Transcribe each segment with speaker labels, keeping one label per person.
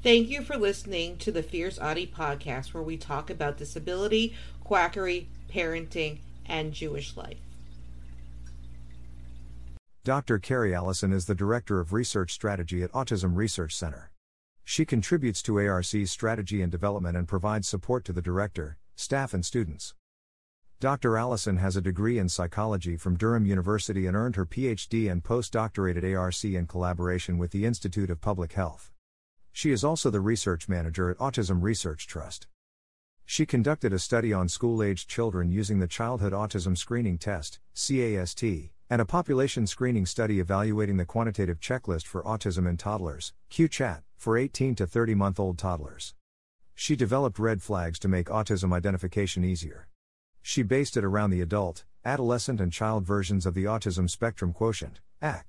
Speaker 1: Thank you for listening to the Fierce Autie podcast, where we talk about disability, quackery, parenting, and Jewish life.
Speaker 2: Dr. Carrie Allison is the Director of Research Strategy at Autism Research Center. She contributes to ARC's strategy and development and provides support to the director, staff, and students. Dr. Allison has a degree in psychology from Durham University and earned her PhD and postdoctorate at ARC in collaboration with the Institute of Public Health. She is also the research manager at Autism Research Trust. She conducted a study on school aged children using the Childhood Autism Screening Test, CAST, and a population screening study evaluating the quantitative checklist for autism in toddlers, QChat, for 18 to 30 month old toddlers. She developed red flags to make autism identification easier. She based it around the adult, adolescent, and child versions of the Autism Spectrum Quotient, AC.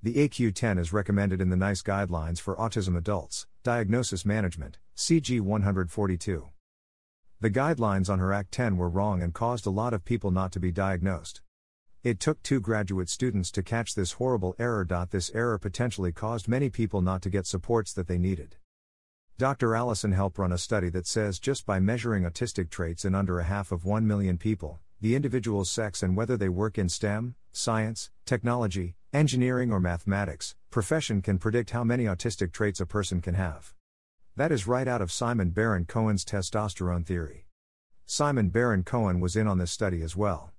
Speaker 2: The AQ10 is recommended in the NICE Guidelines for Autism Adults, Diagnosis Management, CG 142. The guidelines on her ACT 10 were wrong and caused a lot of people not to be diagnosed. It took two graduate students to catch this horrible error. This error potentially caused many people not to get supports that they needed. Dr. Allison helped run a study that says just by measuring autistic traits in under a half of 1 million people, the individual's sex and whether they work in STEM, science, technology, engineering, or mathematics, profession can predict how many autistic traits a person can have. That is right out of Simon Baron Cohen's testosterone theory. Simon Baron Cohen was in on this study as well.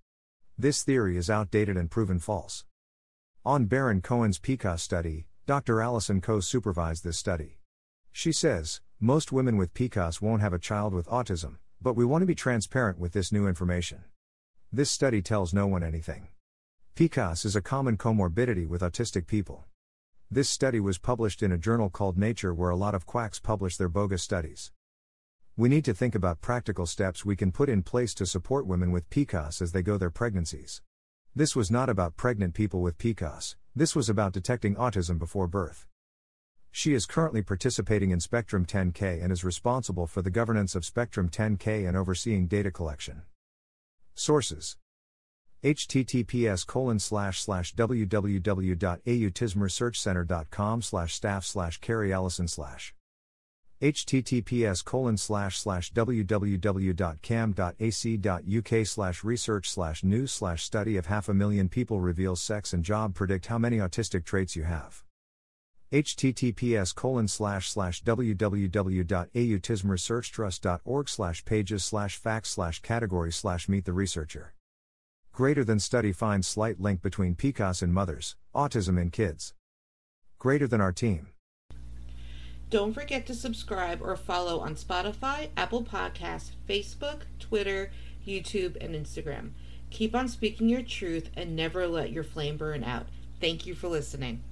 Speaker 2: This theory is outdated and proven false. On Baron Cohen's PCOS study, Dr. Allison co supervised this study. She says, most women with PCOS won't have a child with autism, but we want to be transparent with this new information. This study tells no one anything. PCOS is a common comorbidity with autistic people. This study was published in a journal called Nature, where a lot of quacks publish their bogus studies. We need to think about practical steps we can put in place to support women with PCOS as they go their pregnancies. This was not about pregnant people with PCOS, this was about detecting autism before birth. She is currently participating in Spectrum 10K and is responsible for the governance of Spectrum 10K and overseeing data collection. Sources https colon slash slash www.autismresearchcenter.com slash staff slash carrie allison slash https colon slash slash www.cam.ac.uk slash research slash news slash study of half a million people reveals sex and job predict how many autistic traits you have https colon slash slash www.autismresearchtrust.org slash pages slash facts slash category slash meet the researcher. Greater than study finds slight link between PCOS in mothers, autism in kids. Greater than our team.
Speaker 1: Don't forget to subscribe or follow on Spotify, Apple Podcasts, Facebook, Twitter, YouTube, and Instagram. Keep on speaking your truth and never let your flame burn out. Thank you for listening.